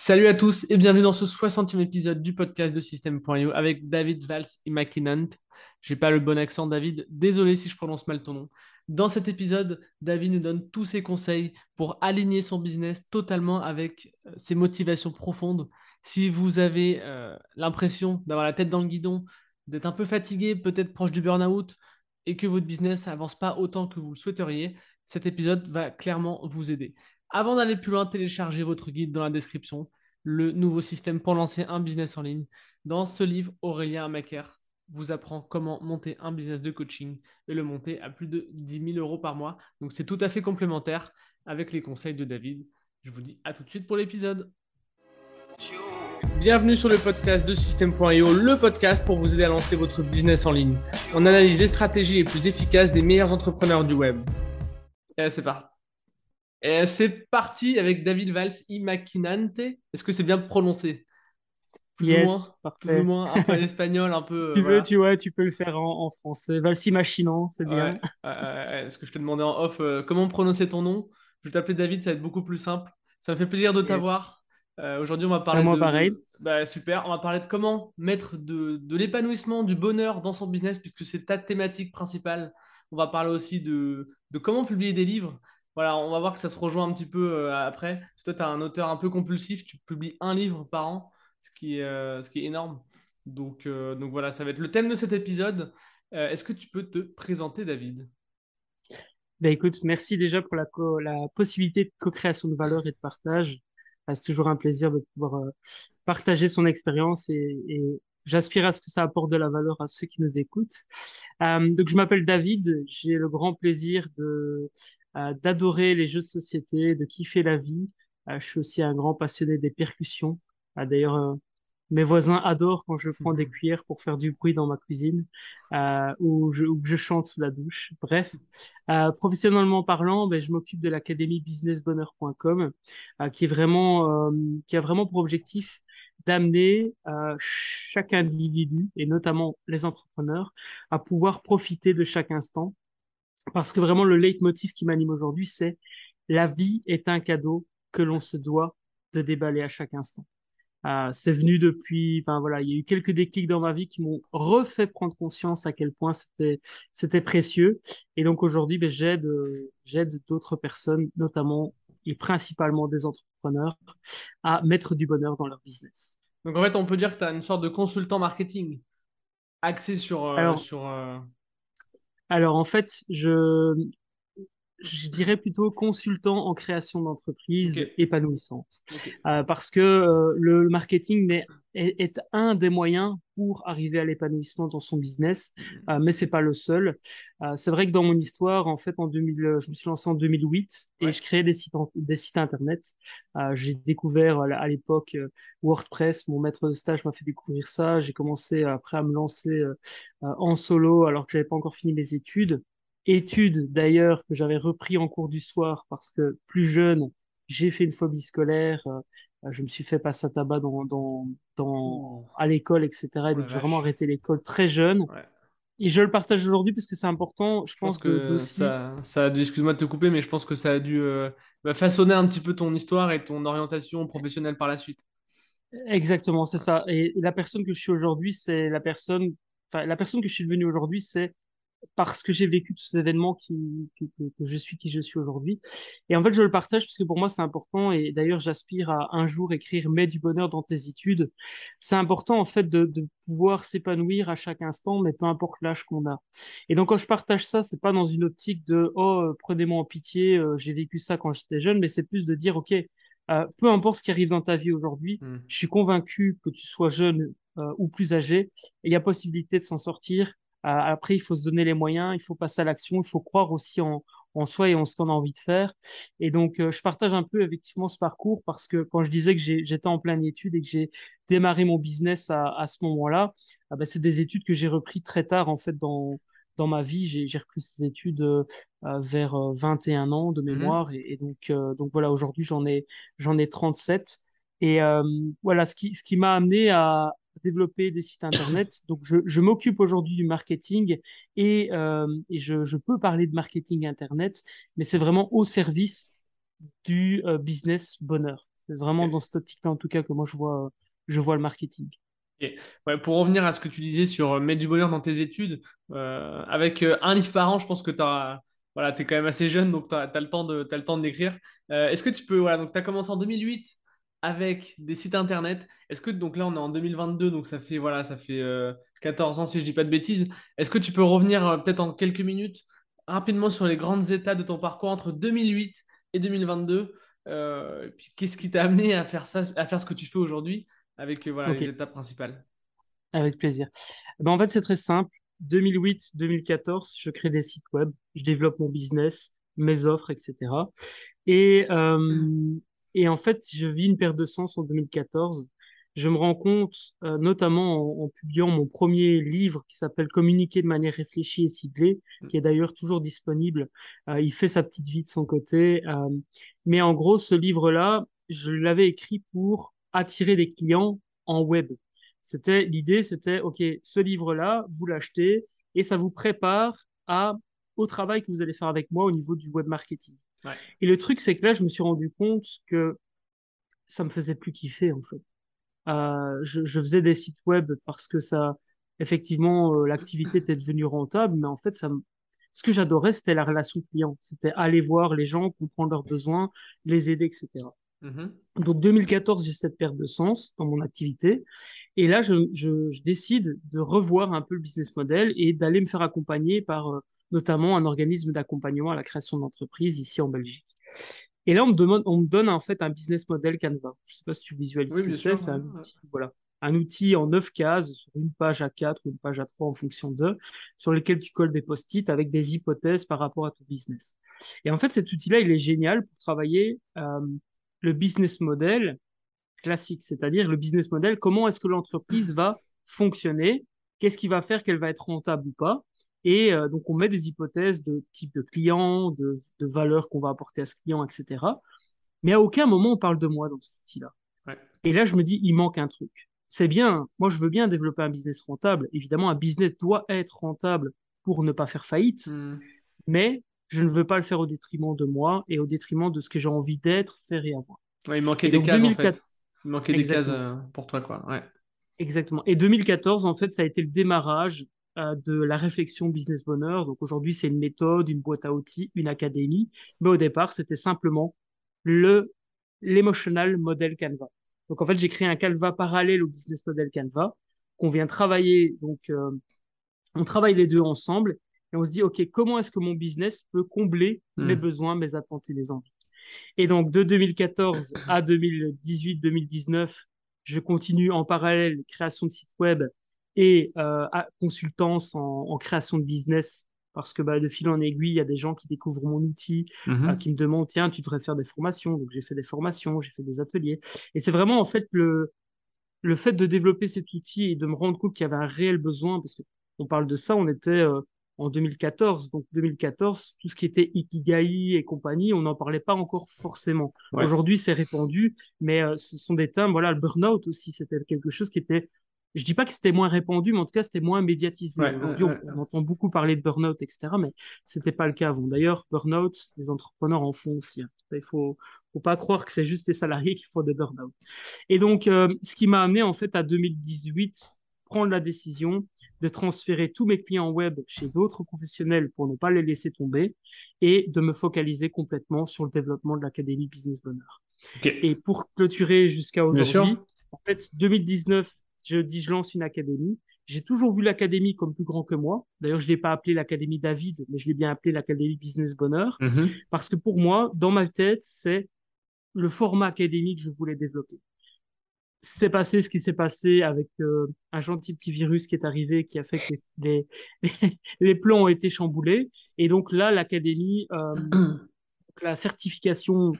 Salut à tous et bienvenue dans ce 60e épisode du podcast de System.io avec David Valls et Makinant. J'ai pas le bon accent, David. Désolé si je prononce mal ton nom. Dans cet épisode, David nous donne tous ses conseils pour aligner son business totalement avec euh, ses motivations profondes. Si vous avez euh, l'impression d'avoir la tête dans le guidon, d'être un peu fatigué, peut-être proche du burn-out, et que votre business n'avance pas autant que vous le souhaiteriez, cet épisode va clairement vous aider. Avant d'aller plus loin, téléchargez votre guide dans la description, le nouveau système pour lancer un business en ligne. Dans ce livre, Aurélien Macaire vous apprend comment monter un business de coaching et le monter à plus de 10 000 euros par mois. Donc c'est tout à fait complémentaire avec les conseils de David. Je vous dis à tout de suite pour l'épisode. Bienvenue sur le podcast de System.io, le podcast pour vous aider à lancer votre business en ligne. On analyse les stratégies les plus efficaces des meilleurs entrepreneurs du web. Et c'est parti. Et c'est parti avec David Valls Imaginante. Est-ce que c'est bien prononcé? Plus yes, ou moins, parfait. Plus ou moins un peu l'espagnol, un peu. tu veux, tu vois, tu peux le faire en, français. Valls Imaginant, c'est bien. Est-ce que je te demandais en off euh, comment prononcer ton nom? Je vais t'appeler David, ça va être beaucoup plus simple. Ça me fait plaisir de t'avoir. Euh, aujourd'hui, on va parler. moi, de, pareil. Bah, super. On va parler de comment mettre de, de l'épanouissement, du bonheur dans son business, puisque c'est ta thématique principale. On va parler aussi de, de comment publier des livres voilà, on va voir que ça se rejoint un petit peu euh, après. Toi, tu as un auteur un peu compulsif, tu publies un livre par an, ce qui est, euh, ce qui est énorme. Donc, euh, donc voilà, ça va être le thème de cet épisode. Est-ce que tu peux te présenter, David? Ben écoute, merci déjà pour la, la possibilité de co-création de valeur et de partage. C'est toujours un plaisir de pouvoir partager son expérience et, j'aspire à ce que ça apporte de la valeur à ceux qui nous écoutent. donc, je m'appelle David. J'ai le grand plaisir de d'adorer les jeux de société, de kiffer la vie. Euh, je suis aussi un grand passionné des percussions. Euh, d'ailleurs, mes voisins adorent quand je prends des mhm. cuillères pour faire du bruit dans ma cuisine euh, ou, je, je chante sous la douche. Bref, euh, professionnellement parlant, ben, je m'occupe de l'académie businessbonheur.com euh, qui est vraiment qui a vraiment pour objectif d'amener chaque individu et notamment les entrepreneurs à pouvoir profiter de chaque instant parce que vraiment, le leitmotiv qui m'anime aujourd'hui, c'est la vie est un cadeau que l'on se doit de déballer à chaque instant. Euh, c'est venu depuis, enfin voilà, il y a eu quelques déclics dans ma vie qui m'ont refait prendre conscience à quel point c'était c'était précieux. Et donc aujourd'hui, ben, j'aide j'aide d'autres personnes, notamment et principalement des entrepreneurs, à mettre du bonheur dans leur business. Donc en fait, on peut dire que tu as une sorte de consultant marketing axé sur, euh, sur euh, alors en fait, je, je dirais plutôt consultant en création d'entreprise épanouissante. Euh, parce que euh, le marketing est, est, un des moyens pour arriver à l'épanouissement dans son business, mmh. euh, mais c'est pas le seul. Euh, c'est vrai que dans mon histoire, en fait, en 2000, je me suis lancé en 2008 et je créais des sites, des sites internet. J'ai découvert à l'époque WordPress. Mon maître de stage m'a fait découvrir ça. J'ai commencé après à me lancer en solo alors que j'avais pas encore fini mes études études d'ailleurs que j'avais repris en cours du soir parce que plus jeune, j'ai fait une phobie scolaire, euh, je me suis fait passer à tabac dans, dans, dans, à l'école, etc. Et donc j'ai vraiment arrêté l'école très jeune. Et je le partage aujourd'hui parce que c'est important. Je, pense, que, ça, ça a dû, excuse-moi de te couper, mais je pense que ça a dû euh, bah, façonner un petit peu ton histoire et ton orientation professionnelle par la suite. Exactement, c'est ça. Et la personne que je suis aujourd'hui, c'est la personne, enfin, la personne que je suis devenue aujourd'hui, c'est parce que j'ai vécu tous ces événements qui, que, je suis qui je suis aujourd'hui. Et en fait, je le partage parce que pour moi, c'est important. Et d'ailleurs, j'aspire à un jour écrire Mets du bonheur dans tes études. C'est important, en fait, de, de pouvoir s'épanouir à chaque instant, mais peu importe l'âge qu'on a. Et donc, quand je partage ça, c'est pas dans une optique de Oh, euh, prenez-moi en pitié, euh, j'ai vécu ça quand j'étais jeune, mais c'est plus de dire OK, euh, peu importe ce qui arrive dans ta vie aujourd'hui, hmm. je suis convaincu que tu sois jeune ou plus âgé, il y a possibilité de s'en sortir après, il faut se donner les moyens, il faut passer à l'action, il faut croire aussi en, en soi et en ce qu'on a envie de faire. Et donc, euh, je partage un peu effectivement ce parcours parce que quand je disais que j'étais en pleine étude et que j'ai démarré mon business à, à ce moment-là, ah ben, c'est des études que j'ai repris très tard en fait dans, dans ma vie. J'ai repris ces études euh, vers 21 ans de mmh mémoire. Et, et, donc, donc voilà, aujourd'hui, j'en ai, j'en ai 37. Et voilà, ce qui, ce qui m'a amené à, développer des sites internet. Donc, je, je m'occupe aujourd'hui du marketing et, euh, et je, je, peux parler de marketing internet, mais c'est vraiment au service du euh, business bonheur. C'est vraiment dans cette optique-là, en tout cas, que moi, je vois, je vois le marketing. pour revenir à ce que tu disais sur euh, mettre du bonheur dans tes études, euh, avec euh, un livre par an, je pense que tu voilà, es quand même assez jeune, donc tu as, le temps de, d'écrire. Est-ce que tu peux, voilà, donc tu as commencé en 2008 avec des sites internet. Est-ce que, donc là, on est en 2022, donc ça fait, voilà, ça fait 14 ans si je dis pas de bêtises. Est-ce que tu peux revenir peut-être en quelques minutes rapidement sur les grandes étapes de ton parcours entre 2008 et 2022 puis qu'est-ce qui t'a amené à faire ça, à faire ce que tu fais aujourd'hui avec voilà, les étapes principales? Avec plaisir. Ben, en fait, c'est très simple. 2008-2014, je crée des sites web, je développe mon business, mes offres, etc. Et, euh, et en fait, je vis une perte de sens en 2014. Je me rends compte, euh, notamment en, publiant mon premier livre qui s'appelle Communiquer de manière réfléchie et ciblée, qui est d'ailleurs toujours disponible. Euh, il fait sa petite vie de son côté. mais en gros, ce livre-là, je l'avais écrit pour attirer des clients en web. C'était l'idée, c'était ok, ce livre-là, vous l'achetez et ça vous prépare à au travail que vous allez faire avec moi au niveau du web marketing. Et le truc, c'est que là, je me suis rendu compte que ça me faisait plus kiffer en fait. Euh, je, je, faisais des sites web parce que ça, effectivement, euh, l'activité était devenue rentable, mais en fait, ça, ce que j'adorais, c'était la relation client. C'était aller voir les gens, comprendre leurs besoins, les aider, etc. Mm-hmm. Donc 2014, j'ai cette perte de sens dans mon activité. Et là, je, je, décide de revoir un peu le business model et d'aller me faire accompagner par euh, notamment un organisme d'accompagnement à la création d'entreprises ici en Belgique. Et là, on me, demande, on me donne en fait un business model Canva. Je ne sais pas si tu visualises ce que c'est. C'est un outil, voilà, un outil en neuf cases sur une page à 4 ou une page à 3 en fonction de, sur lesquels tu colles des post-it avec des hypothèses par rapport à ton business. Et en fait, cet outil-là, il est génial pour travailler euh, le business model classique, c'est-à-dire le business model, comment est-ce que l'entreprise va fonctionner, qu'est-ce qui va faire qu'elle va être rentable ou pas. Et euh, donc, on met des hypothèses de type de client, de, de valeur qu'on va apporter à ce client, etc. Mais à aucun moment on parle de moi dans cet outil-là. Et là, je me dis, il manque un truc. C'est bien, moi je veux bien développer un business rentable. Évidemment, un business doit être rentable pour ne pas faire faillite. Hmm. Mais je ne veux pas le faire au détriment de moi et au détriment de ce que j'ai envie d'être, faire et avoir. il manquait des cases en fait. Il manquait des cases pour toi, quoi. Ouais. Exactement. Et 2014, en fait, ça a été le démarrage de la réflexion business bonheur. Donc aujourd'hui, c'est une méthode, une boîte à outils, une académie. Mais au départ, c'était simplement le l'emotional model Canva. Donc en fait, j'ai créé un Canva parallèle au business model Canva qu'on vient travailler. Donc euh, on travaille les deux ensemble et on se dit, OK, comment est-ce que mon business peut combler mes hmm. besoins, mes attentes et mes envies? Et donc, de 2014 à 2018-2019, je continue en parallèle création de site web et euh, consultance en, création de business parce que bah, de fil en aiguille, il y a des gens qui découvrent mon outil, mm-hmm. euh, qui me demandent, tiens, tu devrais faire des formations. Donc, j'ai fait des formations, j'ai fait des ateliers. Et c'est vraiment, en fait, le, le fait de développer cet outil et de me rendre compte qu'il y avait un réel besoin, parce qu'on parle de ça, on était euh, en 2014. Donc 2014, tout ce qui était Ikigai et compagnie, on n'en parlait pas encore forcément. Aujourd'hui, c'est répandu, mais euh, ce sont des termes, voilà, le burn-out aussi, c'était quelque chose qui était, je dis pas que c'était moins répandu, mais en tout cas, c'était moins médiatisé. Aujourd'hui, on, entend beaucoup parler de burn-out, etc., mais c'était pas le cas avant. D'ailleurs, burn-out, les entrepreneurs en font aussi. Hein. Il faut, faut pas croire que c'est juste les salariés qui font des burn-out. Et donc, euh, ce qui m'a amené, en fait, à 2018, prendre la décision de transférer tous mes clients web chez d'autres professionnels pour ne pas les laisser tomber et de me focaliser complètement sur le développement de l'Académie Business Bonheur. Et pour clôturer jusqu'à aujourd'hui, en fait, 2019, je dis je lance une académie. J'ai toujours vu l'académie comme plus grand que moi. D'ailleurs, je ne l'ai pas appelé l'académie David, mais je l'ai bien appelé l'académie Business Bonheur. Mhm. Parce que pour moi, dans ma tête, c'est le format académique que je voulais développer s'est passé ce qui s'est passé avec euh, un gentil petit virus qui est arrivé, qui a fait que les, les, plans ont été chamboulés. Et donc là, l'académie, euh, la certification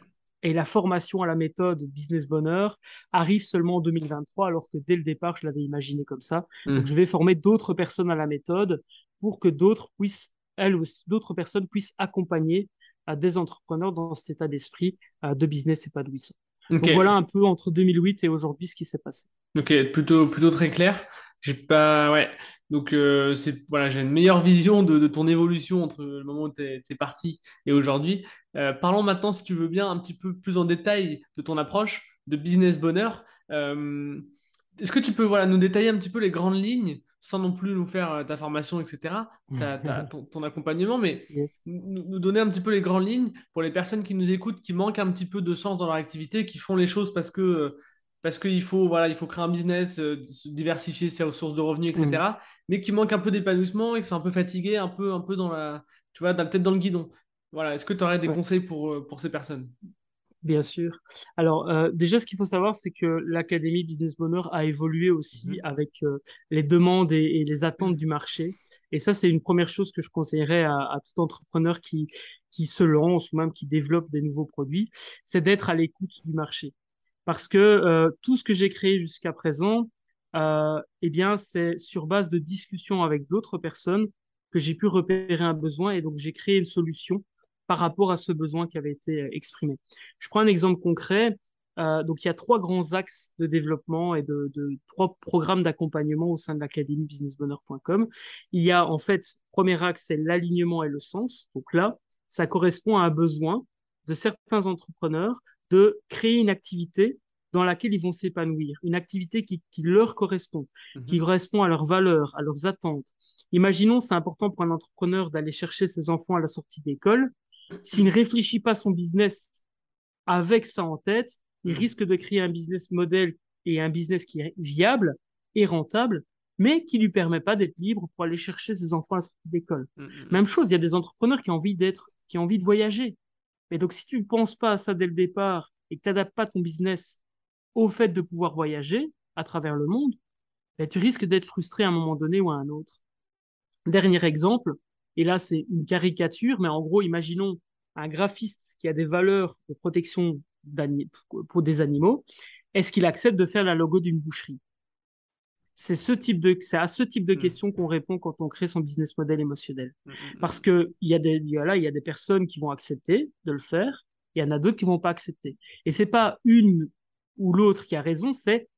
et la formation à la méthode Business Bonheur arrive seulement en 2023, alors que dès le départ, je l'avais imaginé comme ça. Mm. Donc je vais former d'autres personnes à la méthode pour que d'autres puissent, elles aussi, d'autres personnes puissent accompagner à des entrepreneurs dans cet état d'esprit euh, de business épanouissant. Donc voilà un peu entre 2008 et aujourd'hui ce qui s'est passé. Ok, plutôt, plutôt très clair. J'ai pas, ouais. Donc euh, c'est voilà, j'ai une meilleure vision de, ton évolution entre le moment où tu es, parti et aujourd'hui. Euh, parlons maintenant, si tu veux bien, un petit peu plus en détail de ton approche. de business bonheur. Euh, est-ce que tu peux voilà, nous détailler un petit peu les grandes lignes sans non plus nous faire ta formation, etc., ton, accompagnement, mais nous, donner un petit peu les grandes lignes pour les personnes qui nous écoutent, qui manquent un petit peu de sens dans leur activité, qui font les choses parce que parce qu'il faut, voilà, il faut créer un business, euh, diversifier ses sources de revenus, etc., mm. mais qui manquent un peu d'épanouissement et qui sont un peu fatigués, un peu, un peu dans la, tu vois, dans la tête dans le guidon. Voilà, est-ce que tu aurais des conseils pour, pour ces personnes? Bien sûr. Alors, euh, déjà, ce qu'il faut savoir, c'est que l'Académie Business Bonheur a évolué aussi mhm. avec euh, les demandes et, les attentes du marché. Et ça, c'est une première chose que je conseillerais à, tout entrepreneur qui, qui se lance ou même qui développe des nouveaux produits, c'est d'être à l'écoute du marché. Parce que euh, tout ce que j'ai créé jusqu'à présent, eh bien, c'est sur base de discussions avec d'autres personnes que j'ai pu repérer un besoin et donc j'ai créé une solution par rapport à ce besoin qui avait été euh, exprimé. Je prends un exemple concret. Euh, donc, il y a trois grands axes de développement et de, trois programmes d'accompagnement au sein de l'académie businessbonheur.com. Il y a en fait, premier axe, c'est l'alignement et le sens. Donc là, ça correspond à un besoin de certains entrepreneurs de créer une activité dans laquelle ils vont s'épanouir, une activité qui, leur correspond, qui mhm. correspond à leurs valeurs, à leurs attentes. Imaginons, c'est important pour un entrepreneur d'aller chercher ses enfants à la sortie d'école. S'il ne réfléchit pas son business avec ça en tête, il mm. risque de créer un business model et un business qui est viable et rentable, mais qui lui permet pas d'être libre pour aller chercher ses enfants à la sortie d'école. Mm, Même chose, il y a des entrepreneurs qui ont envie d'être, qui ont envie de voyager. Mais donc, si tu ne penses pas à ça dès le départ et que tu n'adaptes pas ton business au fait de pouvoir voyager à travers le monde, ben, tu risques d'être frustré à un moment donné ou à un autre. Dernier exemple, et là, c'est une caricature, mais en gros, imaginons un graphiste qui a des valeurs de protection pour des animaux. Est-ce qu'il accepte de faire la logo d'une boucherie? C'est ce type de, c'est à ce type de hmm. questions qu'on répond quand on crée son business model émotionnel. Hmm, hmm, Parce que il y a des, il y a des personnes qui vont accepter de le faire, il y en a d'autres qui vont pas accepter. Et c'est pas une ou l'autre qui a raison, c'est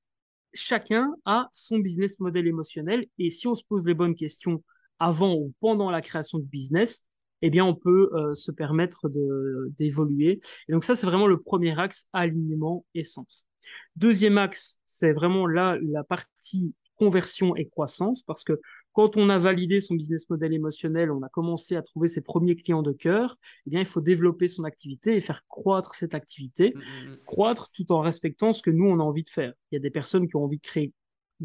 chacun a son business model émotionnel. Et si on se pose les bonnes questions avant ou pendant la création du business, eh bien, on peut euh, se permettre de, d'évoluer. Et donc ça, c'est vraiment le premier axe, alignement et sens. Deuxième axe, c'est vraiment là la partie conversion et croissance, parce que quand on a validé son business model émotionnel, on a commencé à trouver ses premiers clients de cœur, eh bien, il faut développer son activité et faire croître cette activité, mmh, mmh, mmh. croître tout en respectant ce que nous, on a envie de faire. Il y a des personnes qui ont envie de créer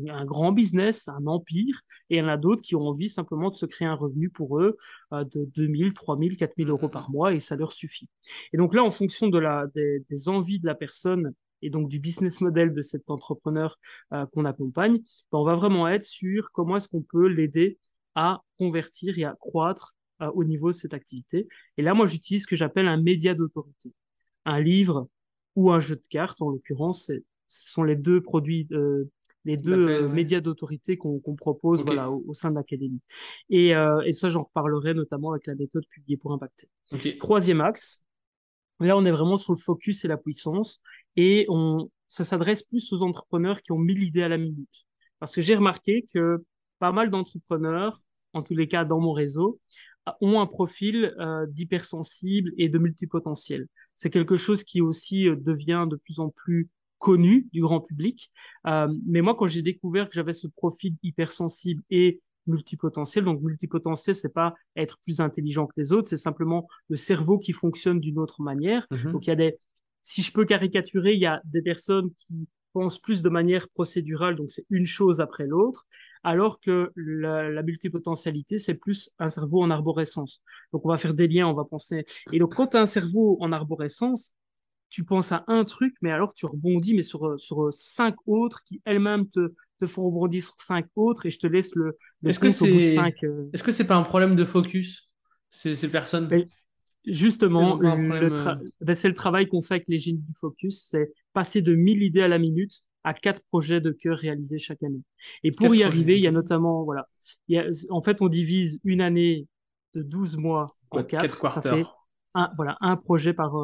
un grand business, un empire, et il y en a d'autres qui ont envie simplement de se créer un revenu pour eux euh, de 2000, 3000, 4000 euros par mois et ça leur suffit. Et donc là, en fonction de la, des, envies de la personne et donc du business model de cet entrepreneur euh, qu'on accompagne, ben, on va vraiment être sur comment est-ce qu'on peut l'aider à convertir et à croître euh, au niveau de cette activité. Et là, moi, j'utilise ce que j'appelle un média d'autorité. Un livre ou un jeu de cartes, en l'occurrence, ce sont les deux produits les deux euh, médias d'autorité qu'on propose voilà, au, sein de l'académie. Et, euh, et, ça, j'en reparlerai notamment avec la méthode publiée pour impacter. Troisième axe, là, on est vraiment sur le focus et la puissance. Et on, ça s'adresse plus aux entrepreneurs qui ont mille idées à la minute. Parce que j'ai remarqué que pas mal d'entrepreneurs, en tous les cas dans mon réseau, ont un profil euh, d'hypersensible et de multipotentiel. C'est quelque chose qui aussi euh, devient de plus en plus connu du grand public. Euh, mais moi, quand j'ai découvert que j'avais ce profil hypersensible et multipotentiel, donc multipotentiel, c'est pas être plus intelligent que les autres, c'est simplement le cerveau qui fonctionne d'une autre manière. Mhm. Donc il y a des, si je peux caricaturer, il y a des personnes qui pensent plus de manière procédurale, donc c'est une chose après l'autre, alors que la, la multipotentialité, c'est plus un cerveau en arborescence. Donc on va faire des liens, on va penser. Et donc quand tu as un cerveau en arborescence, tu penses à un truc, mais alors tu rebondis mais sur, sur cinq autres qui elles-mêmes te, te font rebondir sur cinq autres et je te laisse le, Est-ce que c'est euh. Est-ce que c'est pas un problème de focus ces, ces personnes? Justement, ben, c'est le travail qu'on fait avec les génies du focus, c'est passer de 1000 idées à la minute à quatre projets de cœur réalisés chaque année. Et pour y arriver, il y a notamment, voilà, il y a, en fait, on divise une année de 12 mois en quatre, ça fait un, voilà, un projet par,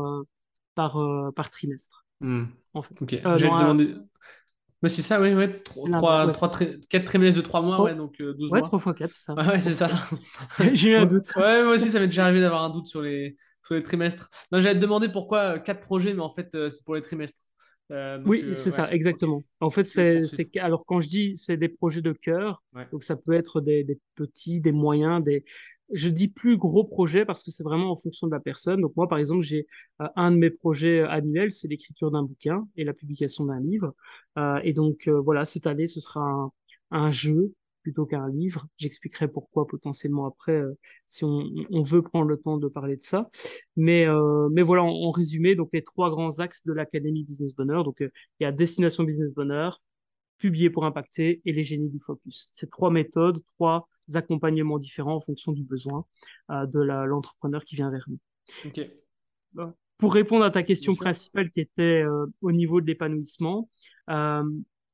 par, euh, par trimestre. Hmm. En fait. Euh. Mais c'est ça, oui, ouais. 3, 4 trimestres de 3 mois, ouais, donc 12 euh, ouais, mois. 3 fois 4, c'est ça. ouais, c'est ça. J'ai eu un doute. Ouais, moi aussi, ça m'est déjà arrivé d'avoir un doute sur les, sur les trimestres. Non, j'allais te demander pourquoi 4 projets, mais en fait, c'est pour les trimestres. oui, c'est ça, exactement. En fait, c'est, alors quand je dis c'est des projets de cœur, donc ça peut être des, des, petits, des moyens, des, je dis plus gros projets parce que c'est vraiment en fonction de la personne. Donc moi, par exemple, j'ai euh, un de mes projets annuels, c'est l'écriture d'un bouquin et la publication d'un livre. Euh, et donc euh, voilà, cette année, ce sera un, un jeu plutôt qu'un livre. J'expliquerai pourquoi potentiellement après, euh, si on, on, veut prendre le temps de parler de ça. Mais, euh, mais voilà, en, en, résumé, donc les trois grands axes de l'Académie Business Bonheur. Donc il y a Destination Business Bonheur, publier pour impacter et les génies du focus. Ces trois méthodes, trois accompagnements différents en fonction du besoin euh, de l'entrepreneur qui vient vers nous. Pour répondre à ta question principale qui était euh, au niveau de l'épanouissement, euh,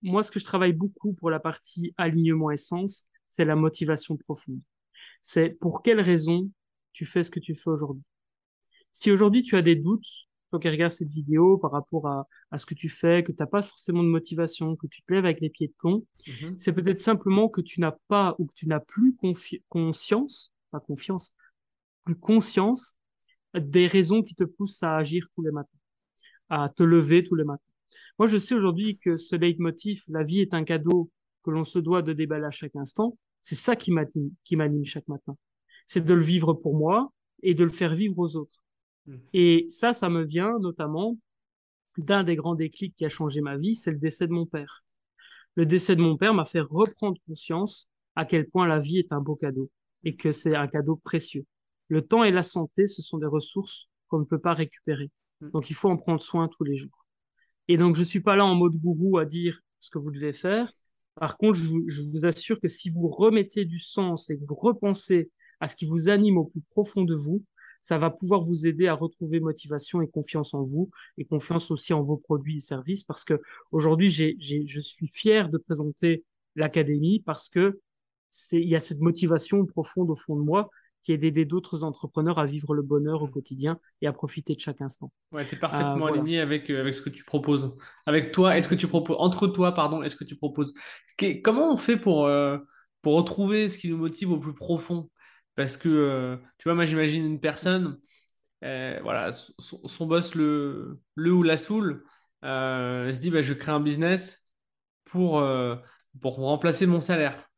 moi, ce que je travaille beaucoup pour la partie alignement essence, c'est la motivation profonde. C'est pour quelles raisons tu fais ce que tu fais aujourd'hui. Si aujourd'hui tu as des doutes, toi qui regardes cette vidéo par rapport à, à ce que tu fais, que tu n'as pas forcément de motivation, que tu te lèves avec les pieds de con, mhm. c'est peut-être simplement que tu n'as pas ou que tu n'as plus conscience, pas confiance, plus conscience des raisons qui te poussent à agir tous les matins, à te lever tous les matins. Moi, je sais aujourd'hui que ce leitmotiv, la vie est un cadeau que l'on se doit de déballer à chaque instant, c'est ça qui m'anime chaque matin. C'est de le vivre pour moi et de le faire vivre aux autres. Mm. Et ça, ça me vient notamment d'un des grands déclics qui a changé ma vie, c'est le décès de mon père. Le décès de mon père m'a fait reprendre conscience à quel point la vie est un beau cadeau et que c'est un cadeau précieux. Le temps et la santé, ce sont des ressources qu'on ne peut pas récupérer. Mm. Donc il faut en prendre soin tous les jours. Et donc je suis pas là en mode gourou à dire ce que vous devez faire. Par contre, je vous, je vous assure que si vous remettez du sens et que vous repensez à ce qui vous anime au plus profond de vous, ça va pouvoir vous aider à retrouver motivation et confiance en vous et confiance aussi en vos produits et services parce que aujourd'hui, j'ai, je suis fier de présenter l'académie parce que c'est, il y a cette motivation profonde au fond de moi qui est d'aider d'autres entrepreneurs à vivre le bonheur au quotidien et à profiter de chaque instant. Ouais, tu es parfaitement euh, aligné avec, euh, avec ce que tu proposes. Avec toi, est-ce que tu proposes, entre toi, pardon, est-ce que tu proposes, comment on fait pour, euh, pour retrouver ce qui nous motive au plus profond? Parce que, euh, tu vois, moi, j'imagine une personne, euh, voilà, son, boss le, le ou la saoule, euh, elle se dit, bah, je crée un business pour, pour remplacer mon salaire.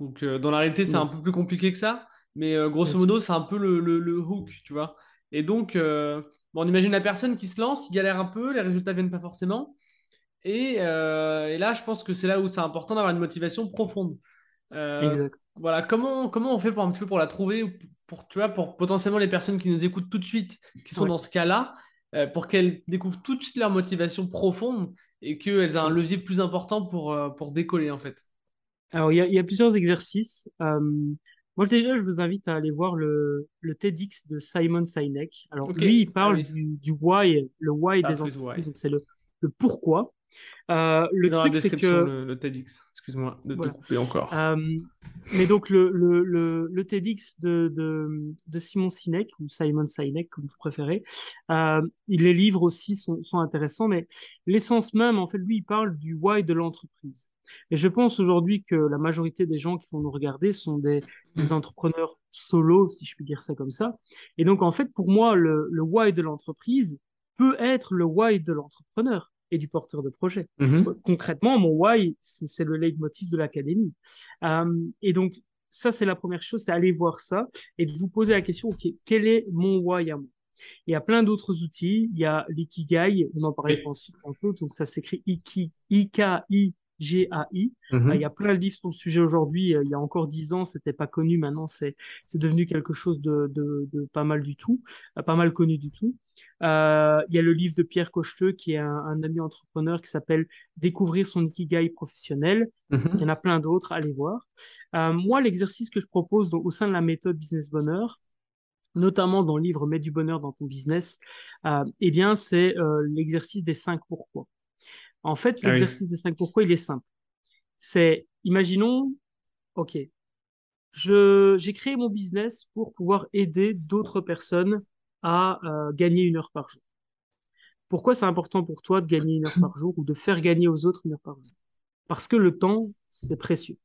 Donc, dans la réalité, c'est un peu plus compliqué que ça, mais grosso modo, c'est un peu le, le, hook, tu vois. Et donc, bon, on imagine la personne qui se lance, qui galère un peu, les résultats ne viennent pas forcément. Et, et, là, je pense que c'est là où c'est important d'avoir une motivation profonde. Exact. voilà, comment, comment on fait pour un petit peu pour la trouver, pour, tu vois, pour potentiellement les personnes qui nous écoutent tout de suite, qui sont dans ce cas-là, euh, pour qu'elles découvrent tout de suite leur motivation profonde et qu'elles aient un levier plus important pour, euh, pour décoller, en fait. Alors, il y a, y a, plusieurs exercices. Euh, moi, déjà, je vous invite à aller voir le, le TEDx de Simon Sinek. Alors, lui, il parle ah du, du, why, le why des entreprises, donc c'est le, le pourquoi. Euh, le truc, c'est que. Le, TEDx, excuse-moi de te couper encore. Euh, mais donc, le, le, le, TEDx de, de, de, Simon Sinek, ou Simon Sinek, comme vous préférez, euh, les livres aussi sont, sont intéressants, mais l'essence même, en fait, lui, il parle du why de l'entreprise. Et je pense aujourd'hui que la majorité des gens qui vont nous regarder sont des, des entrepreneurs solo, si je puis dire ça comme ça. Et donc, en fait, pour moi, le, le why de l'entreprise peut être le why de l'entrepreneur et du porteur de projet. Mm-hmm. Concrètement, mon why, c'est le leitmotiv de l'académie. Euh, et donc, ça, c'est la première chose, c'est aller voir ça et de vous poser la question, OK, quel est mon why à moi? Il y a plein d'autres outils. Il y a l'ikigai, on en parlait ensuite tantôt, donc ça s'écrit iki, I-K-I GAI. Mhm. il y a plein de livres sur le sujet aujourd'hui. Il y a encore dix ans, c'était pas connu. Maintenant, c'est c'est devenu quelque chose de, de, de, pas mal du tout, euh, pas mal connu du tout. Euh, il y a le livre de Pierre Cocheteux, qui est un, ami entrepreneur, qui s'appelle Découvrir son ikigai professionnel. Mhm. Il y en a plein d'autres, allez voir. Euh, moi, l'exercice que je propose au sein de la méthode Business Bonheur, notamment dans le livre Mets du bonheur dans ton business, euh, eh bien, c'est l'exercice des cinq pourquoi. En fait, ah l'exercice des cinq pourquoi, il est simple. C'est, imaginons, OK, j'ai créé mon business pour pouvoir aider d'autres personnes à euh, gagner une heure par jour. Pourquoi c'est important pour toi de gagner une heure par jour ou de faire gagner aux autres une heure par jour? Parce que le temps, c'est précieux.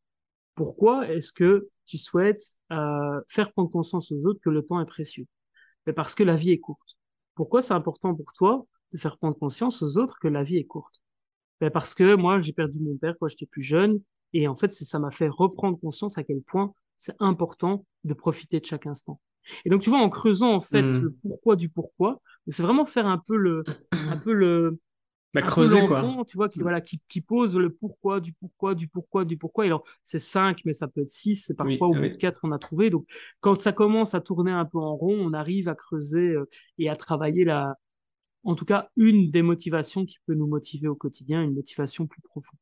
Pourquoi est-ce que tu souhaites euh, faire prendre conscience aux autres que le temps est précieux? Mais Parce que la vie est courte. Pourquoi c'est important pour toi de faire prendre conscience aux autres que la vie est courte? Ben Parce que moi, j'ai perdu mon père quand j'étais plus jeune. Et en fait, ça m'a fait reprendre conscience à quel point c'est important de profiter de chaque instant. Et donc, tu vois, en creusant en fait hmm. le pourquoi du pourquoi, c'est vraiment faire un peu le, un peu le, bah, creuser quoi. Tu vois, qui, hmm. voilà, qui, qui, pose le pourquoi du pourquoi du pourquoi du pourquoi. Et alors, c'est cinq, mais ça peut être six. C'est parfois au bout de quatre, on a trouvé. Donc, quand ça commence à tourner un peu en rond, on arrive à creuser euh, et à travailler la, en tout cas, une des motivations qui peut nous motiver au quotidien, une motivation plus profonde.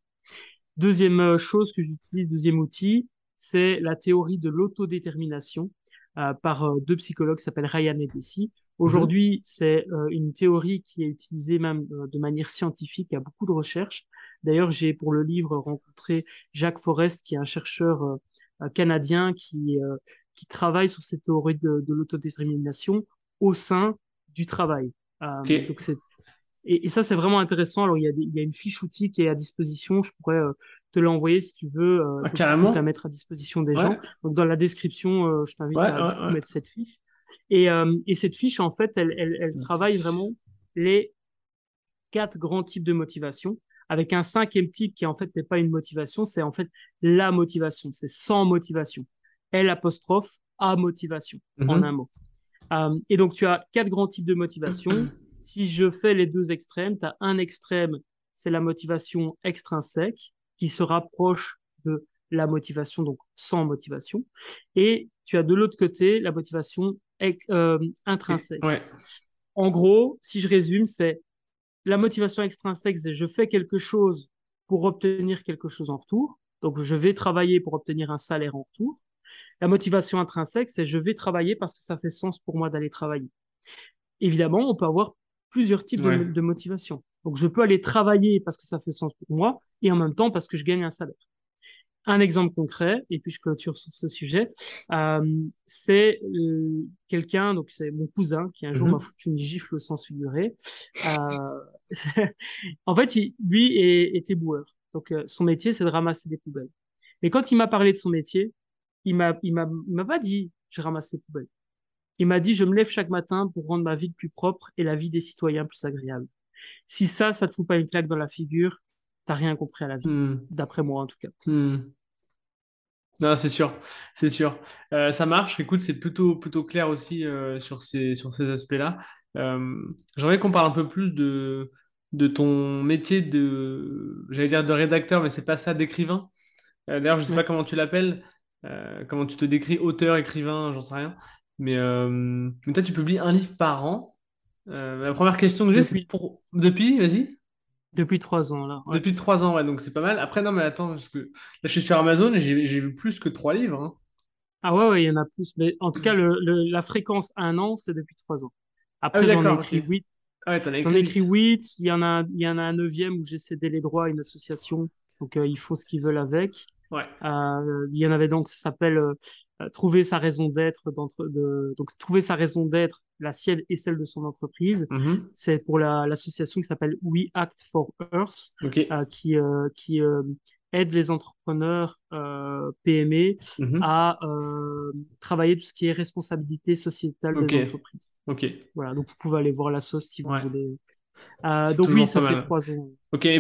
Deuxième euh, chose que j'utilise, deuxième outil, c'est la théorie de l'autodétermination euh, par euh, deux psychologues qui s'appellent Ryan et Dessy. Aujourd'hui, mhm. c'est euh, une théorie qui est utilisée même de manière scientifique. Il y a beaucoup de recherches. D'ailleurs, j'ai pour le livre rencontré Jacques Forest, qui est un chercheur canadien qui, qui travaille sur cette théorie de, de l'autodétermination au sein du travail. Donc c'est et, et, ça, c'est vraiment intéressant. Alors, il y, a il y, a une fiche outil qui est à disposition. Je pourrais te l'envoyer si tu veux, euh, ah, carrément. la mettre à disposition des gens. Donc dans la description, euh, je t'invite à mettre cette fiche. Et, euh, et, cette fiche, en fait, elle, elle, elle travaille vraiment les quatre grands types de motivation, avec un cinquième type qui en fait n'est pas une motivation, c'est en fait la motivation, c'est sans motivation. L apostrophe A motivation, en mhm. un mot. Euh, et donc tu as quatre grands types de motivation. si je fais les deux extrêmes, tu as un extrême, c'est la motivation extrinsèque, qui se rapproche de la motivation, donc sans motivation. Et tu as de l'autre côté la motivation euh, intrinsèque. En gros, si je résume, c'est la motivation extrinsèque, c'est je fais quelque chose pour obtenir quelque chose en retour. Donc, je vais travailler pour obtenir un salaire en retour. La motivation intrinsèque, c'est je vais travailler parce que ça fait sens pour moi d'aller travailler. Évidemment, on peut avoir plusieurs types de, de motivation. Donc, je peux aller travailler parce que ça fait sens pour moi et en même temps parce que je gagne un salaire. Un exemple concret, et puis je clôture sur ce sujet, euh, c'est euh, quelqu'un, donc c'est mon cousin qui un jour mhm. m'a foutu une gifle au sens figuré. Euh, en fait, il, lui est, était boueur. Donc son métier, c'est de ramasser des poubelles. Mais quand il m'a parlé de son métier, il m'a, il m'a, il m'a pas dit je ramasse des poubelles. Il m'a dit je me lève chaque matin pour rendre ma vie plus propre et la vie des citoyens plus agréable. Si ça, ça te fout pas une claque dans la figure, t'as rien compris à la vie, hmm. d'après moi en tout cas. Hmm. Non, c'est sûr, c'est sûr. Euh, ça marche. Écoute, c'est plutôt, plutôt clair aussi euh, sur ces, sur ces aspects-là. Euh, J'aimerais qu'on parle un peu plus de, de ton métier de, j'allais dire de rédacteur, mais c'est pas ça, d'écrivain. D'ailleurs, je sais pas comment tu l'appelles, comment tu te décris, auteur, écrivain, j'en sais rien. Mais, mais toi, tu publies un livre par an. Euh, la première question que j'ai, c'est pour... Depuis, vas-y. Depuis trois ans, là. Depuis trois ans, ouais, donc c'est pas mal. Après, non, mais attends, parce que là, je suis sur Amazon et j'ai vu plus que trois livres. Hein. Ah ouais, ouais, il y en a plus. Mais en tout cas, le, la fréquence un an, c'est depuis trois ans. Après, ah j'en ai écrit huit. Ah ouais, J'en ai écrit huit. Il y en a, il y en a un neuvième où j'ai cédé les droits à une association. Donc, euh, ils font ce qu'ils veulent avec. Ouais. Euh, il y en avait donc, ça s'appelle euh, euh, trouver sa raison d'être d'entre de donc trouver sa raison d'être la sienne et celle de son entreprise. Mm-hmm. c'est pour l'association qui s'appelle We Act for Earth euh, qui euh, qui aide les entrepreneurs PME mm-hmm. à travailler tout ce qui est responsabilité sociétale des entreprises. Ok. Voilà donc vous pouvez aller voir la sauce si vous voulez euh, donc oui, ça fait trois ans. Ok, et,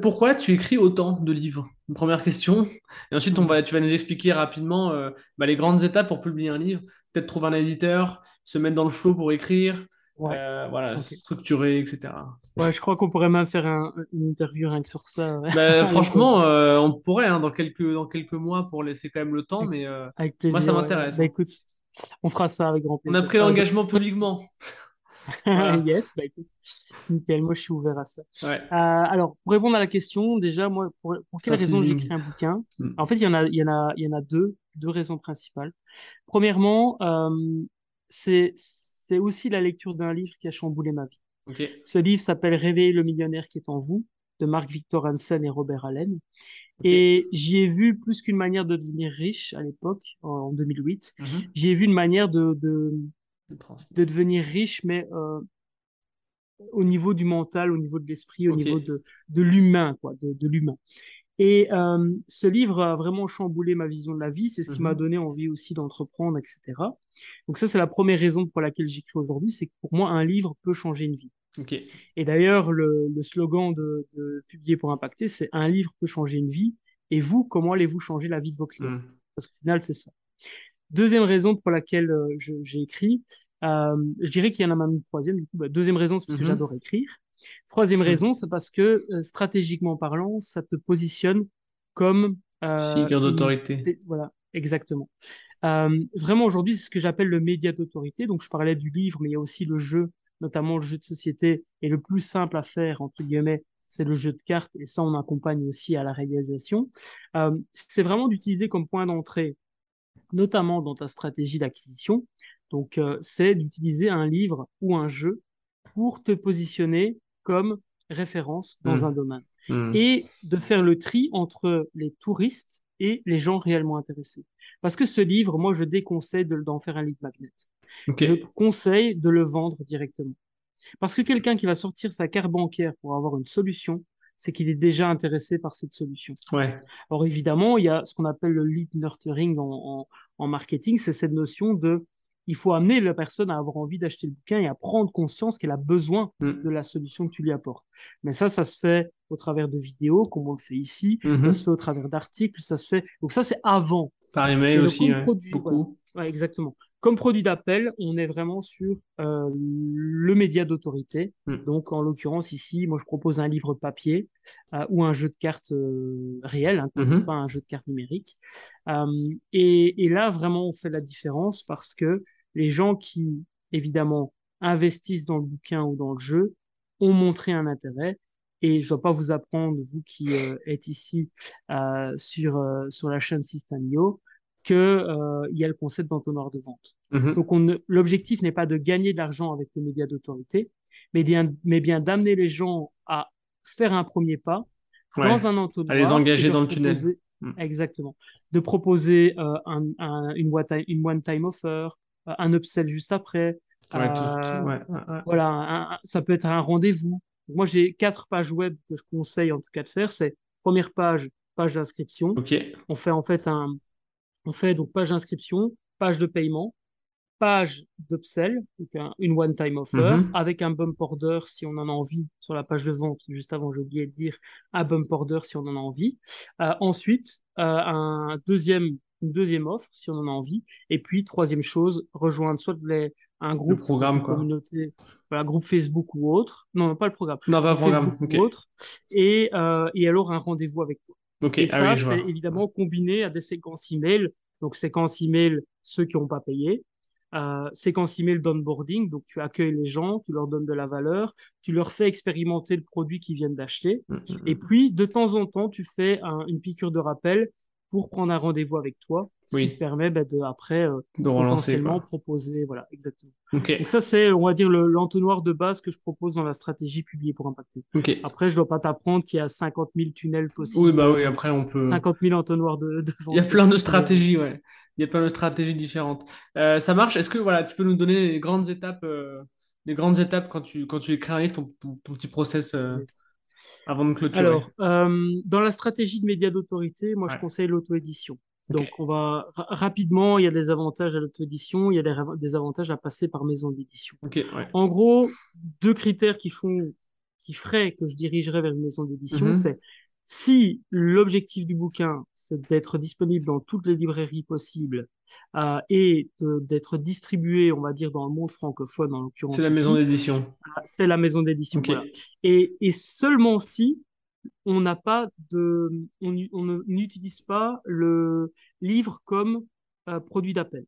pourquoi tu écris autant de livres? Une première question. Et ensuite, on va, tu vas nous expliquer rapidement euh, bah, les grandes étapes pour publier un livre. Peut-être trouver un éditeur, se mettre dans le flow pour écrire, euh, voilà, structurer, etc. Ouais, je crois qu'on pourrait même faire une interview rien que sur ça. Bah, franchement, on pourrait hein, dans, quelques, dans quelques mois pour laisser quand même le temps, mais moi ça m'intéresse. Bah, écoute, on fera ça avec grand plaisir. On a pris l'engagement publiquement. yes, bah écoute, nickel, moi je suis ouvert à ça. Euh, alors, pour répondre à la question, déjà, moi, pour, pour quelle raison j'ai écrit un bouquin hmm. En fait, il y en a, il y en a, il y en a deux, deux raisons principales. Premièrement, euh, c'est c'est aussi la lecture d'un livre qui a chamboulé ma vie. Ce livre s'appelle Réveiller le millionnaire qui est en vous de Mark Victor Hansen et Robert Allen. Et j'y ai vu plus qu'une manière de devenir riche à l'époque, en 2008. Mhm. J'y ai vu une manière de, de, de devenir riche, mais euh, au niveau du mental, au niveau de l'esprit, au niveau de, de l'humain, quoi, de, de l'humain. Et euh, ce livre a vraiment chamboulé ma vision de la vie. C'est ce qui m'a Mhm. donné envie aussi d'entreprendre, etc. Donc ça, c'est la première raison pour laquelle j'écris aujourd'hui. C'est que pour moi, un livre peut changer une vie. Ok. Et d'ailleurs, le, le slogan de, de Publier pour impacter, c'est un livre peut changer une vie. Et vous, comment allez-vous changer la vie de vos clients? Mm. Parce qu'au final, c'est ça. Deuxième raison pour laquelle euh, j'ai écrit, euh, je dirais qu'il y en a même une troisième. Du coup, bah, deuxième raison, c'est parce que Mhm. j'adore écrire. Troisième Hmm. raison, c'est parce que euh, stratégiquement parlant, ça te positionne comme Figure d'autorité. Voilà, exactement. Euh, vraiment, aujourd'hui, c'est ce que j'appelle le média d'autorité. Donc, je parlais du livre, mais il y a aussi le jeu, notamment le jeu de société. Et le plus simple à faire, entre guillemets, c'est le jeu de cartes. Et ça, on accompagne aussi à la réalisation. Euh, c'est vraiment d'utiliser comme point d'entrée, notamment dans ta stratégie d'acquisition. Donc, euh, c'est d'utiliser un livre ou un jeu pour te positionner comme référence dans Mm. un domaine Mm. et de faire le tri entre les touristes et les gens réellement intéressés. Parce que ce livre, moi, je déconseille de- d'en faire un lead magnet. Je conseille de le vendre directement. Parce que quelqu'un qui va sortir sa carte bancaire pour avoir une solution, c'est qu'il est déjà intéressé par cette solution. Ouais. Alors évidemment, il y a ce qu'on appelle le lead nurturing en, en, en marketing, c'est cette notion de il faut amener la personne à avoir envie d'acheter le bouquin et à prendre conscience qu'elle a besoin Mm. de la solution que tu lui apportes. Mais ça, ça se fait au travers de vidéos, comme on le fait ici, Mhm. ça se fait au travers d'articles, ça se fait. Donc ça, c'est avant. Par email Et aussi, ouais. produit, beaucoup. Ouais, exactement. Comme produit d'appel, on est vraiment sur euh, le média d'autorité. Mm. Donc, en l'occurrence, ici, moi, je propose un livre papier euh, ou un jeu de cartes euh, réel, hein, Mhm. pas un jeu de cartes numérique. Et, et là, vraiment, on fait la différence parce que les gens qui, évidemment, investissent dans le bouquin ou dans le jeu ont montré un intérêt. Et je ne dois pas vous apprendre, vous qui êtes ici sur, sur la chaîne Systemio, qu'il euh, y a le concept d'entonnoir de vente. Mhm. Donc, l'objectif n'est pas de gagner de l'argent avec le média d'autorité, mais bien, mais bien d'amener les gens à faire un premier pas Ouais. dans un entonnoir. À les engager dans le tunnel. Mm. Exactement. De proposer euh, un, un- une one-time offer, euh, un upsell juste après. Ouais, tout- euh, tout- ouais, voilà, un- ça peut être un rendez-vous. Moi, j'ai quatre pages web que je conseille en tout cas de faire. C'est première page, page d'inscription. On fait en fait un, on fait donc page d'inscription, page de paiement, page d'upsell, donc un- une one-time offer, Mhm. avec un bump order si on en a envie sur la page de vente. Juste avant, j'ai oublié de dire un bump order si on en a envie. Euh, ensuite, euh, un deuxième, une deuxième offre si on en a envie. Et puis, troisième chose, rejoindre soit les, un groupe, programme, quoi. communauté, voilà, groupe Facebook ou autre. Non, non, pas le programme. Non, pas Groupe programme. Facebook Ok. ou autre. Et, euh, et alors, un rendez-vous avec toi. Et Ah ça, oui, c'est évidemment combiné à des séquences email. Donc, séquences email, ceux qui n'ont pas payé. Euh, séquence email d'onboarding. Donc, tu accueilles les gens, tu leur donnes de la valeur, tu leur fais expérimenter le produit qu'ils viennent d'acheter. Mm, mm, Et puis, de temps en temps, tu fais un- une piqûre de rappel pour prendre un rendez-vous avec toi, ce Oui. qui te permet bah, de, après, euh, De relancer, potentiellement quoi. proposer. Voilà, exactement. Donc, ça, c'est, on va dire, le- l'entonnoir de base que je propose dans la stratégie publiée pour impacter. Ok. Après, je ne dois pas t'apprendre qu'il y a 50 000 tunnels possibles. Oui, bah oui, après, on peut. 50 000 entonnoirs de, de Il y a plein de stratégies, ouais. Il y a plein de stratégies différentes. Euh, ça marche? Est-ce que voilà, tu peux nous donner les grandes étapes, euh, les grandes étapes quand tu quand tu écris un livre, ton, ton- ton petit process Yes. Avant de clôturer. Alors, euh, dans la stratégie de médias d'autorité, moi, je conseille l'auto-édition. Donc, on va ra- rapidement, il y a des avantages à l'auto-édition, il y a des, avantages à passer par maison d'édition. Ouais. En gros, deux critères qui font, qui feraient que je dirigerais vers une maison d'édition, Mhm. c'est si l'objectif du bouquin, c'est d'être disponible dans toutes les librairies possibles euh, et d'être distribué, on va dire, dans le monde francophone, en l'occurrence. C'est la maison d'édition. c'est la maison d'édition. Voilà. Et, et seulement si on n'a pas de, on, n'utilise pas le livre comme euh, produit d'appel.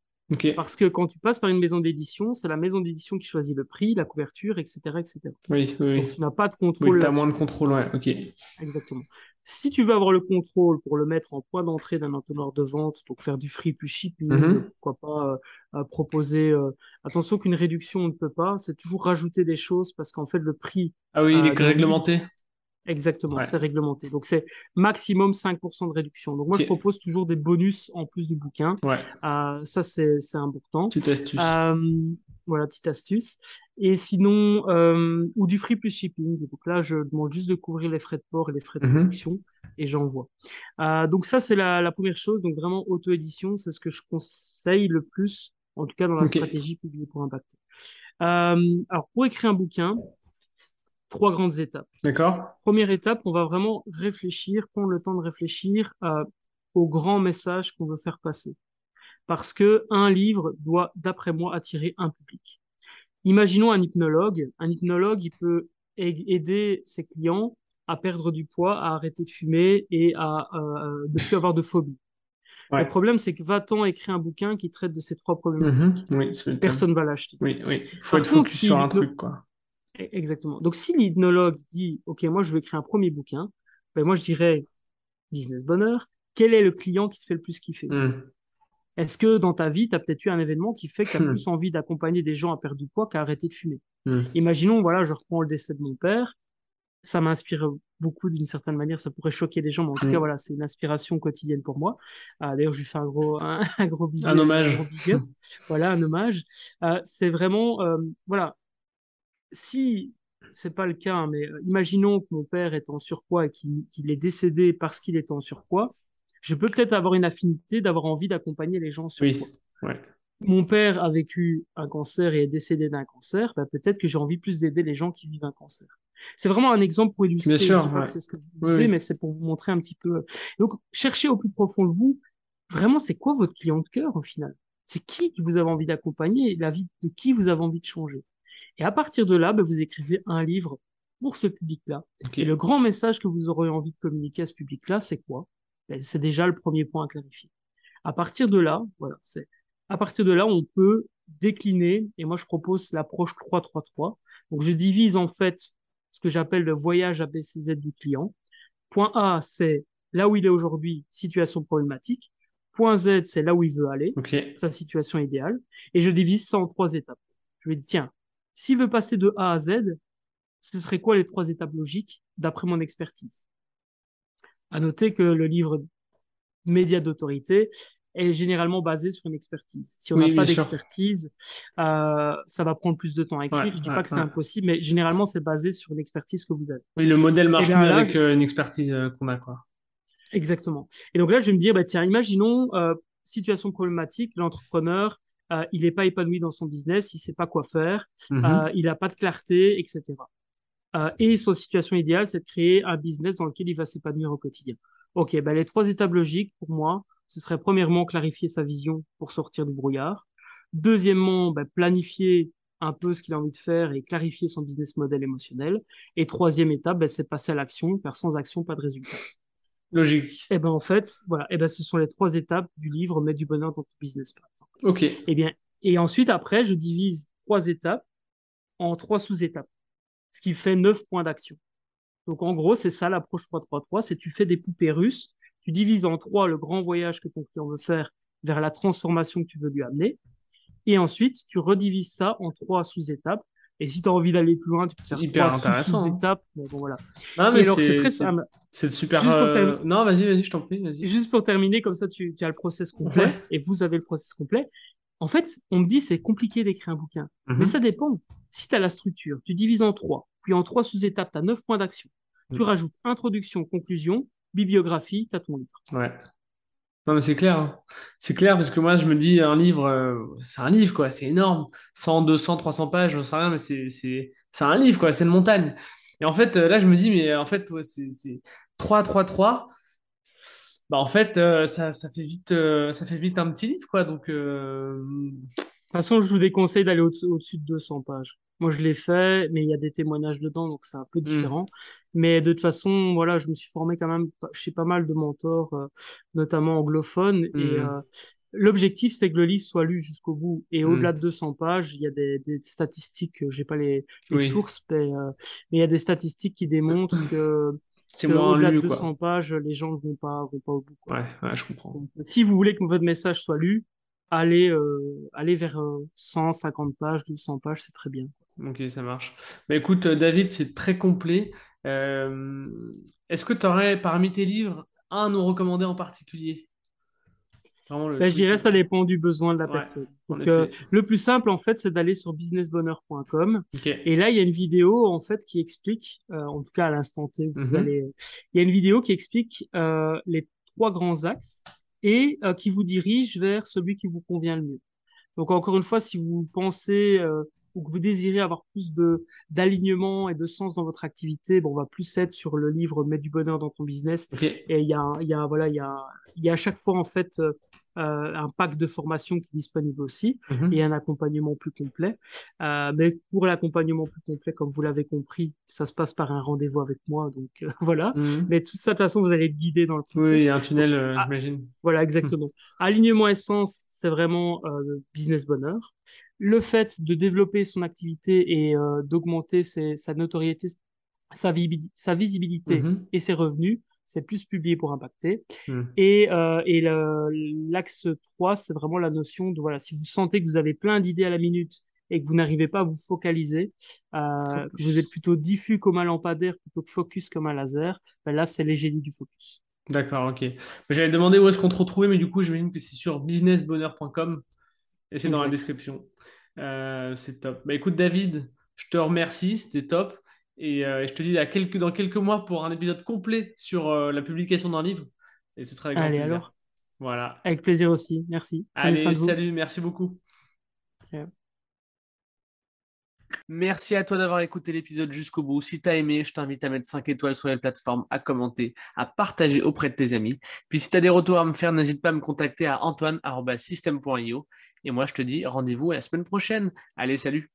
Parce que quand tu passes par une maison d'édition, c'est la maison d'édition qui choisit le prix, la couverture, etc., etc. Oui, oui, Donc tu n'as pas de Oui, contrôle t'as là-dessus. moins de contrôle, ouais. Ok. Exactement. Si tu veux avoir le contrôle pour le mettre en point d'entrée d'un entonnoir de vente, donc faire du free plus shipping, Mhm. pourquoi pas euh, euh, proposer. euh, Attention qu'une réduction on ne peut pas, c'est toujours rajouter des choses parce qu'en fait le prix Ah oui, il est réglementé. Exactement, Ouais. c'est réglementé. Donc c'est maximum 5% de réduction. Donc moi je propose toujours des bonus en plus du bouquin. Ouais. Ça c'est c'est important. Petite astuce. Voilà, petite astuce. Et sinon, euh, ou du free plus shipping. Donc là, je demande juste de couvrir les frais de port et les frais de Mhm. production et j'envoie. Euh, donc ça, c'est la, la première chose. Donc vraiment, auto-édition, c'est ce que je conseille le plus, en tout cas dans la stratégie publiée pour impacter. Euh, alors, pour écrire un bouquin, trois grandes étapes. D'accord? Première étape, on va vraiment réfléchir, prendre le temps de réfléchir au grand message qu'on veut faire passer. Parce que un livre doit, d'après moi, attirer un public. Imaginons un hypnologue. Un hypnologue, il peut aider ses clients à perdre du poids, à arrêter de fumer et à euh, ne plus avoir de phobie. Ouais. Le problème, c'est que va-t-on écrire un bouquin qui traite de ces trois problématiques? Mhm. Oui, thème. Personne va l'acheter. Oui, oui. Faut Par être contre, focus si sur un truc, quoi. E- Exactement. Donc, si l'hypnologue dit, OK, moi, je veux écrire un premier bouquin, ben, moi, je dirais, business bonheur, quel est le client qui te fait le plus kiffer? Hmm. Est-ce que dans ta vie, tu as peut-être eu un événement qui fait que tu as plus envie d'accompagner des gens à perdre du poids qu'à arrêter de fumer? Hmm. Imaginons, voilà, je reprends le décès de mon père. Ça m'inspire beaucoup d'une certaine manière. Ça pourrait choquer des gens, mais en tout Hmm. cas, voilà, c'est une inspiration quotidienne pour moi. Euh, d'ailleurs, je lui fais un gros, un, un gros bisou, Un hommage. gros. Voilà, un hommage. Euh, c'est vraiment, euh, voilà, si c'est pas le cas, hein, mais euh, imaginons que mon père est en surpoids et qu'il qu'il est décédé parce qu'il est en surpoids, je peux peut-être avoir une affinité d'avoir envie d'accompagner les gens en surpoids. Oui. Ouais. Mon père a vécu un cancer et est décédé d'un cancer, bah, peut-être que j'ai envie plus d'aider les gens qui vivent un cancer. C'est vraiment un exemple pour illustrer. Bien sûr, ouais. c'est ce que vous voulez, oui. mais c'est pour vous montrer un petit peu. Donc, cherchez au plus profond de vous, vraiment, c'est quoi votre client de cœur au final? C'est qui que vous avez envie d'accompagner et la vie de qui vous avez envie de changer? Et à partir de là, bah, vous écrivez un livre pour ce public-là. Et le grand message que vous aurez envie de communiquer à ce public-là, c'est quoi? C'est déjà le premier point à clarifier. À partir de là, voilà, c'est à partir de là, on peut décliner, et moi je propose l'approche 3-3-3. Donc je divise en fait ce que j'appelle le voyage ABCZ du client. Point A, c'est là où il est aujourd'hui, situation problématique. Point Z, c'est là où il veut aller, sa situation idéale. Et je divise ça en trois étapes. Je vais dire, tiens, s'il veut passer de A à Z, ce serait quoi les trois étapes logiques d'après mon expertise? À noter que le livre Média d'autorité est généralement basé sur une expertise. Si on Oui, n'a pas d'expertise, euh, ça va prendre plus de temps à écrire. Ouais, je dis ouais, pas que c'est impossible, mais généralement c'est basé sur une expertise que vous avez. Oui, le modèle marche mieux avec euh, une expertise euh, qu'on a, quoi. Exactement. Et donc là, je vais me dire, bah, tiens, imaginons, euh, situation problématique, l'entrepreneur, euh, il n'est pas épanoui dans son business, il sait pas quoi faire, Mhm. euh, il n'a pas de clarté, etc. Euh, et son situation idéale, c'est de créer un business dans lequel il va s'épanouir au quotidien. Ok, ben les trois étapes logiques pour moi, ce serait premièrement clarifier sa vision pour sortir du brouillard. Deuxièmement, ben, planifier un peu ce qu'il a envie de faire et clarifier son business model émotionnel. Et troisième étape, ben, c'est passer à l'action, car sans action, pas de résultat. Logique. Et ben en fait, voilà, et ben ce sont les trois étapes du livre Mettre du bonheur dans ton business, par exemple. Ok. Et bien, et ensuite après, je divise trois étapes en trois sous-étapes, ce qui fait neuf points d'action. Donc en gros, c'est ça l'approche 3-3-3, c'est tu fais des poupées russes, tu divises en trois le grand voyage que ton client veut faire vers la transformation que tu veux lui amener, et ensuite tu redivises ça en trois sous-étapes. Et si tu as envie d'aller plus loin, tu peux faire hyper trois hein. sous-étapes. Mais bon, voilà. Et mais c'est très simple. c'est super. Euh, Non, vas-y, vas-y, je t'en prie. Juste pour terminer, comme ça tu, tu as le process complet Ouais. et vous avez le process complet. En fait, on me dit c'est compliqué d'écrire un bouquin. Mhm. Mais ça dépend. Si tu as la structure, tu divises en trois, puis en trois sous-étapes, tu as neuf points d'action. Tu Mhm. rajoutes introduction, conclusion, bibliographie, tu as ton livre. Ouais. Non, mais c'est clair. hein. C'est clair parce que moi, je me dis, un livre, euh, c'est un livre, quoi. C'est énorme. 100, 200, 300 pages, j'en sais rien, mais c'est un livre, quoi. C'est une montagne. Et en fait, euh, là, je me dis, mais en fait, ouais, c'est c'est 3, 3, 3. Bah, en fait, euh, ça, ça fait vite, euh, ça fait vite un petit livre, quoi. Donc, euh, toute façon, je vous déconseille d'aller au- au-dessus de 200 pages. Moi, je l'ai fait, mais il y a des témoignages dedans, donc c'est un peu différent. Mais de toute façon, voilà, je me suis formé quand même chez pas mal de mentors, euh, notamment anglophones. Et Mm. euh, l'objectif, c'est que le livre soit lu jusqu'au bout. Et Mm. au-delà de 200 pages, il y a des, des statistiques, euh, j'ai pas les, les Oui. sources, mais euh, il y a des statistiques qui démontrent que, c'est moins au-delà de lu, 200 quoi. pages, les gens ne vont pas, vont pas au bout. quoi. Ouais, ouais, je comprends. Donc, si vous voulez que votre message soit lu, allez, euh, allez vers euh, 150 pages, 200 pages, c'est très bien. Ok, ça marche. Bah, écoute, euh, David, c'est très complet. Euh, est-ce que tu aurais parmi tes livres un à nous recommander en particulier? Ben, je dirais ça dépend du besoin de la personne. le plus simple, en fait, c'est d'aller sur businessbonheur.com. Et là, il y a une vidéo, en fait, qui explique, en tout cas à l'instant T, vous mhm. allez, il y a une vidéo qui explique les trois grands axes et qui vous dirige vers celui qui vous convient le mieux. Donc, encore une fois, si vous pensez ou que vous désirez avoir plus de d'alignement et de sens dans votre activité, bon, on va plus être sur le livre Mettre du bonheur dans ton business. Et il y a, il y a, voilà, il y a, il y a à chaque fois en fait euh, euh, un pack de formation qui est disponible aussi mhm. et un accompagnement plus complet. Euh, mais pour l'accompagnement plus complet, comme vous l'avez compris, ça se passe par un rendez-vous avec moi. Donc voilà. Mhm. Mais tout ça, de toute façon, vous allez être guidé dans le processus. Oui, il y a un tunnel, ah, j'imagine. Voilà, exactement. Alignement essence, c'est vraiment business bonheur le fait de développer son activité et euh, d'augmenter sa notoriété, sa, visibilité mhm. et ses revenus, c'est plus publié pour impacter. Mhm. Et, euh, et l'axe 3, c'est vraiment la notion de, voilà, si vous sentez que vous avez plein d'idées à la minute et que vous n'arrivez pas à vous focaliser, euh, que vous êtes plutôt diffus comme un lampadaire plutôt que focus comme un laser, ben là, c'est les génies du focus. D'accord, ok. J'avais demandé où est-ce qu'on te retrouvait, mais du coup, j'imagine que c'est sur businessbonheur.com et c'est dans la description. Euh, c'est top. Bah, écoute, David, je te remercie, c'était top. Et euh, je te dis à quelques, dans quelques mois pour un épisode complet sur euh, la publication d'un livre. Et ce sera avec Allez, plaisir. alors. Voilà. Avec plaisir aussi. Merci. Allez, salut, merci beaucoup. Merci à toi d'avoir écouté l'épisode jusqu'au bout. Si tu as aimé, je t'invite à mettre 5 étoiles sur les plateformes, à commenter, à partager auprès de tes amis. Puis si tu as des retours à me faire, n'hésite pas à me contacter à antoine.system.io. Et moi, je te dis rendez-vous à la semaine prochaine. Allez, salut